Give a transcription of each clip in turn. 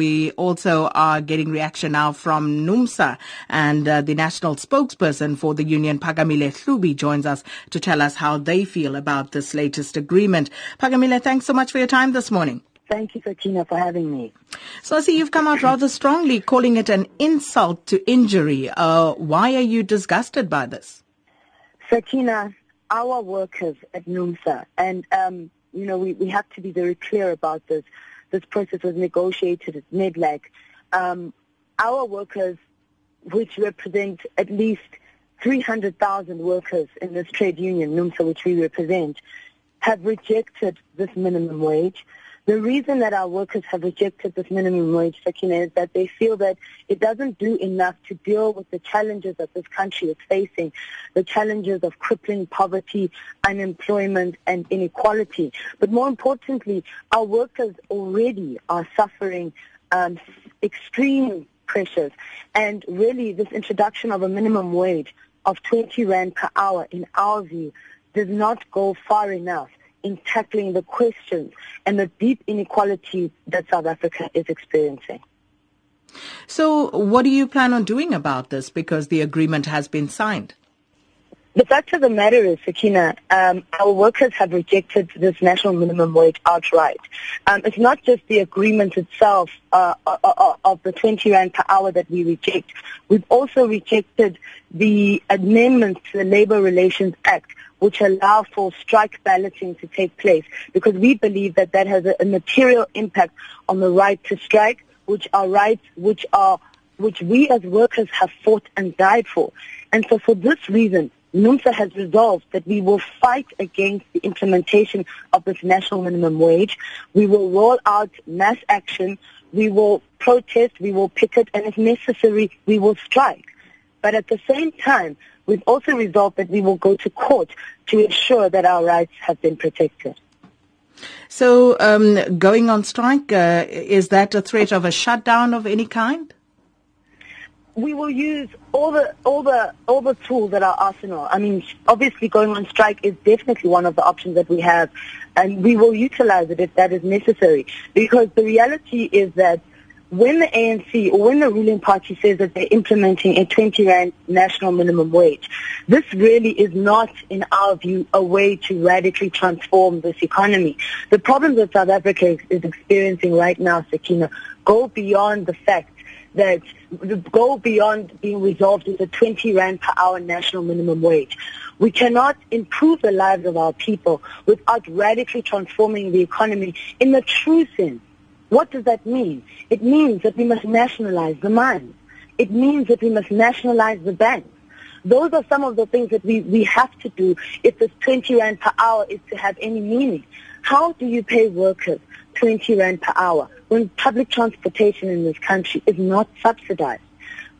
we also are getting reaction now from NUMSA and uh, the national spokesperson for the union, Phakamile Hlubi, joins us to tell us how they feel about this latest agreement. Phakamile, thanks so much for your time this morning. Thank you, Sakina, for having me. So I see you've come out rather strongly calling it an insult to injury. Uh, why are you disgusted by this? Sakina, our workers at NUMSA, and um, you know, we, we have to be very clear about this. This process was negotiated at NEDLAC. Um, our workers, which represent at least 300,000 workers in this trade union, NUMSA, which we represent, have rejected this minimum wage. The reason that our workers have rejected this minimum wage, Sakina, is that they feel that it doesn't do enough to deal with the challenges that this country is facing, the challenges of crippling poverty, unemployment, and inequality. But more importantly, our workers already are suffering um, extreme pressures. And really, this introduction of a minimum wage of 20 rand per hour, in our view, does not go far enough in tackling the questions and the deep inequality that South Africa is experiencing. So what do you plan on doing about this because the agreement has been signed? The fact of the matter is, Sakina, um, our workers have rejected this national minimum wage outright. Um, it's not just the agreement itself uh, uh, uh, of the 20 rand per hour that we reject. We've also rejected the amendments to the Labour Relations Act, which allow for strike balloting to take place because we believe that that has a, a material impact on the right to strike, which are rights which are which we as workers have fought and died for. And so for this reason, NUMSA has resolved that we will fight against the implementation of this national minimum wage. We will roll out mass action. We will protest. We will picket. And if necessary, we will strike. But at the same time, We've also resolved that we will go to court to ensure that our rights have been protected. So, um, going on strike, uh, is that a threat of a shutdown of any kind? We will use all the all the all the tools at our arsenal. I mean, obviously, going on strike is definitely one of the options that we have, and we will utilize it if that is necessary. Because the reality is that when the ANC or when the ruling party says that they're implementing a 20 rand national minimum wage, this really is not, in our view, a way to radically transform this economy. The problems that South Africa is experiencing right now, Sakina, go beyond the fact that go beyond being resolved with a 20 rand per hour national minimum wage. We cannot improve the lives of our people without radically transforming the economy in the true sense what does that mean? It means that we must nationalize the mines. It means that we must nationalize the banks. Those are some of the things that we, we have to do if this 20 rand per hour is to have any meaning. How do you pay workers 20 rand per hour when public transportation in this country is not subsidized?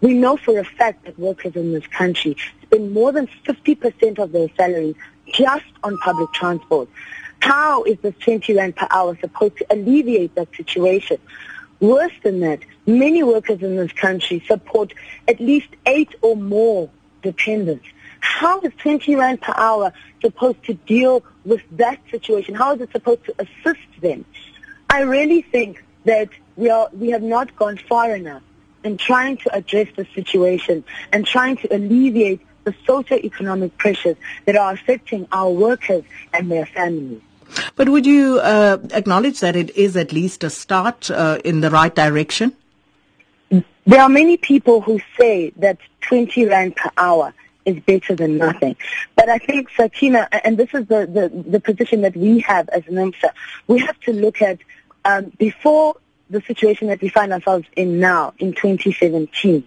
We know for a fact that workers in this country spend more than 50% of their salaries just on public transport. How is this 20 rand per hour supposed to alleviate that situation? Worse than that, many workers in this country support at least eight or more dependents. How is 20 rand per hour supposed to deal with that situation? How is it supposed to assist them? I really think that we are we have not gone far enough in trying to address the situation and trying to alleviate the socio-economic pressures that are affecting our workers and their families. But would you uh, acknowledge that it is at least a start uh, in the right direction? There are many people who say that 20 rand per hour is better than nothing. But I think, Sakina, and this is the, the, the position that we have as NUMSA, we have to look at um, before the situation that we find ourselves in now, in 2017,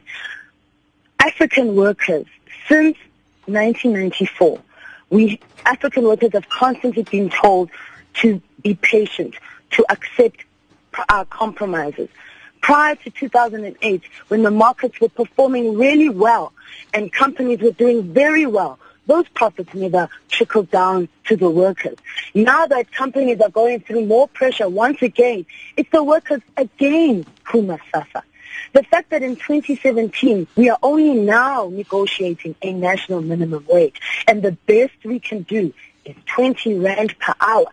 African workers, since 1994, we African workers have constantly been told to be patient, to accept our compromises. Prior to 2008, when the markets were performing really well and companies were doing very well, those profits never trickled down to the workers. Now that companies are going through more pressure once again, it's the workers again who must suffer. The fact that in 2017 we are only now negotiating a national minimum wage and the best we can do is 20 rand per hour,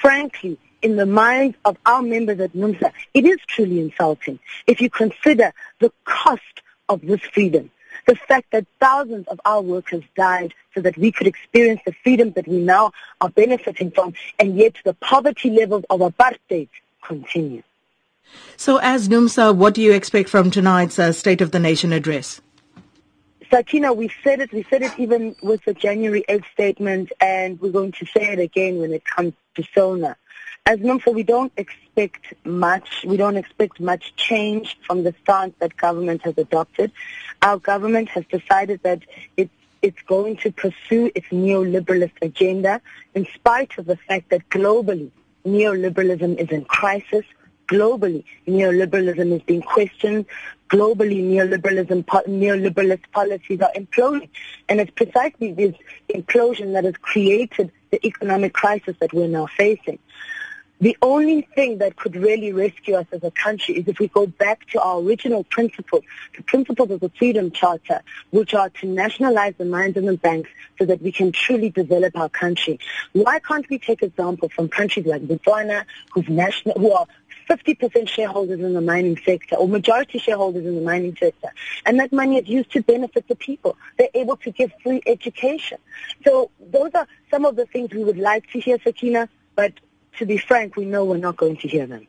frankly, in the minds of our members at NUMSA, it is truly insulting if you consider the cost of this freedom. The fact that thousands of our workers died so that we could experience the freedom that we now are benefiting from, and yet the poverty levels of apartheid continue. So as NUMSA, what do you expect from tonight's uh, State of the Nation address? Sakina, we said it, we said it even with the January 8th statement, and we're going to say it again when it comes to SONA. As NUMSA, we don't expect much. We don't expect much change from the stance that government has adopted. Our government has decided that it's it's going to pursue its neoliberalist agenda in spite of the fact that globally neoliberalism is in crisis. Globally, neoliberalism is being questioned. Globally, neoliberalism, neoliberalist policies are imploding. And it's precisely this implosion that has created the economic crisis that we're now facing. The only thing that could really rescue us as a country is if we go back to our original principles, the principles of the Freedom Charter, which are to nationalize the mines and the banks so that we can truly develop our country. Why can't we take example from countries like Botswana, national, who are 50% shareholders in the mining sector or majority shareholders in the mining sector. And that money is used to benefit the people. They're able to give free education. So those are some of the things we would like to hear, Sakina, but to be frank, we know we're not going to hear them.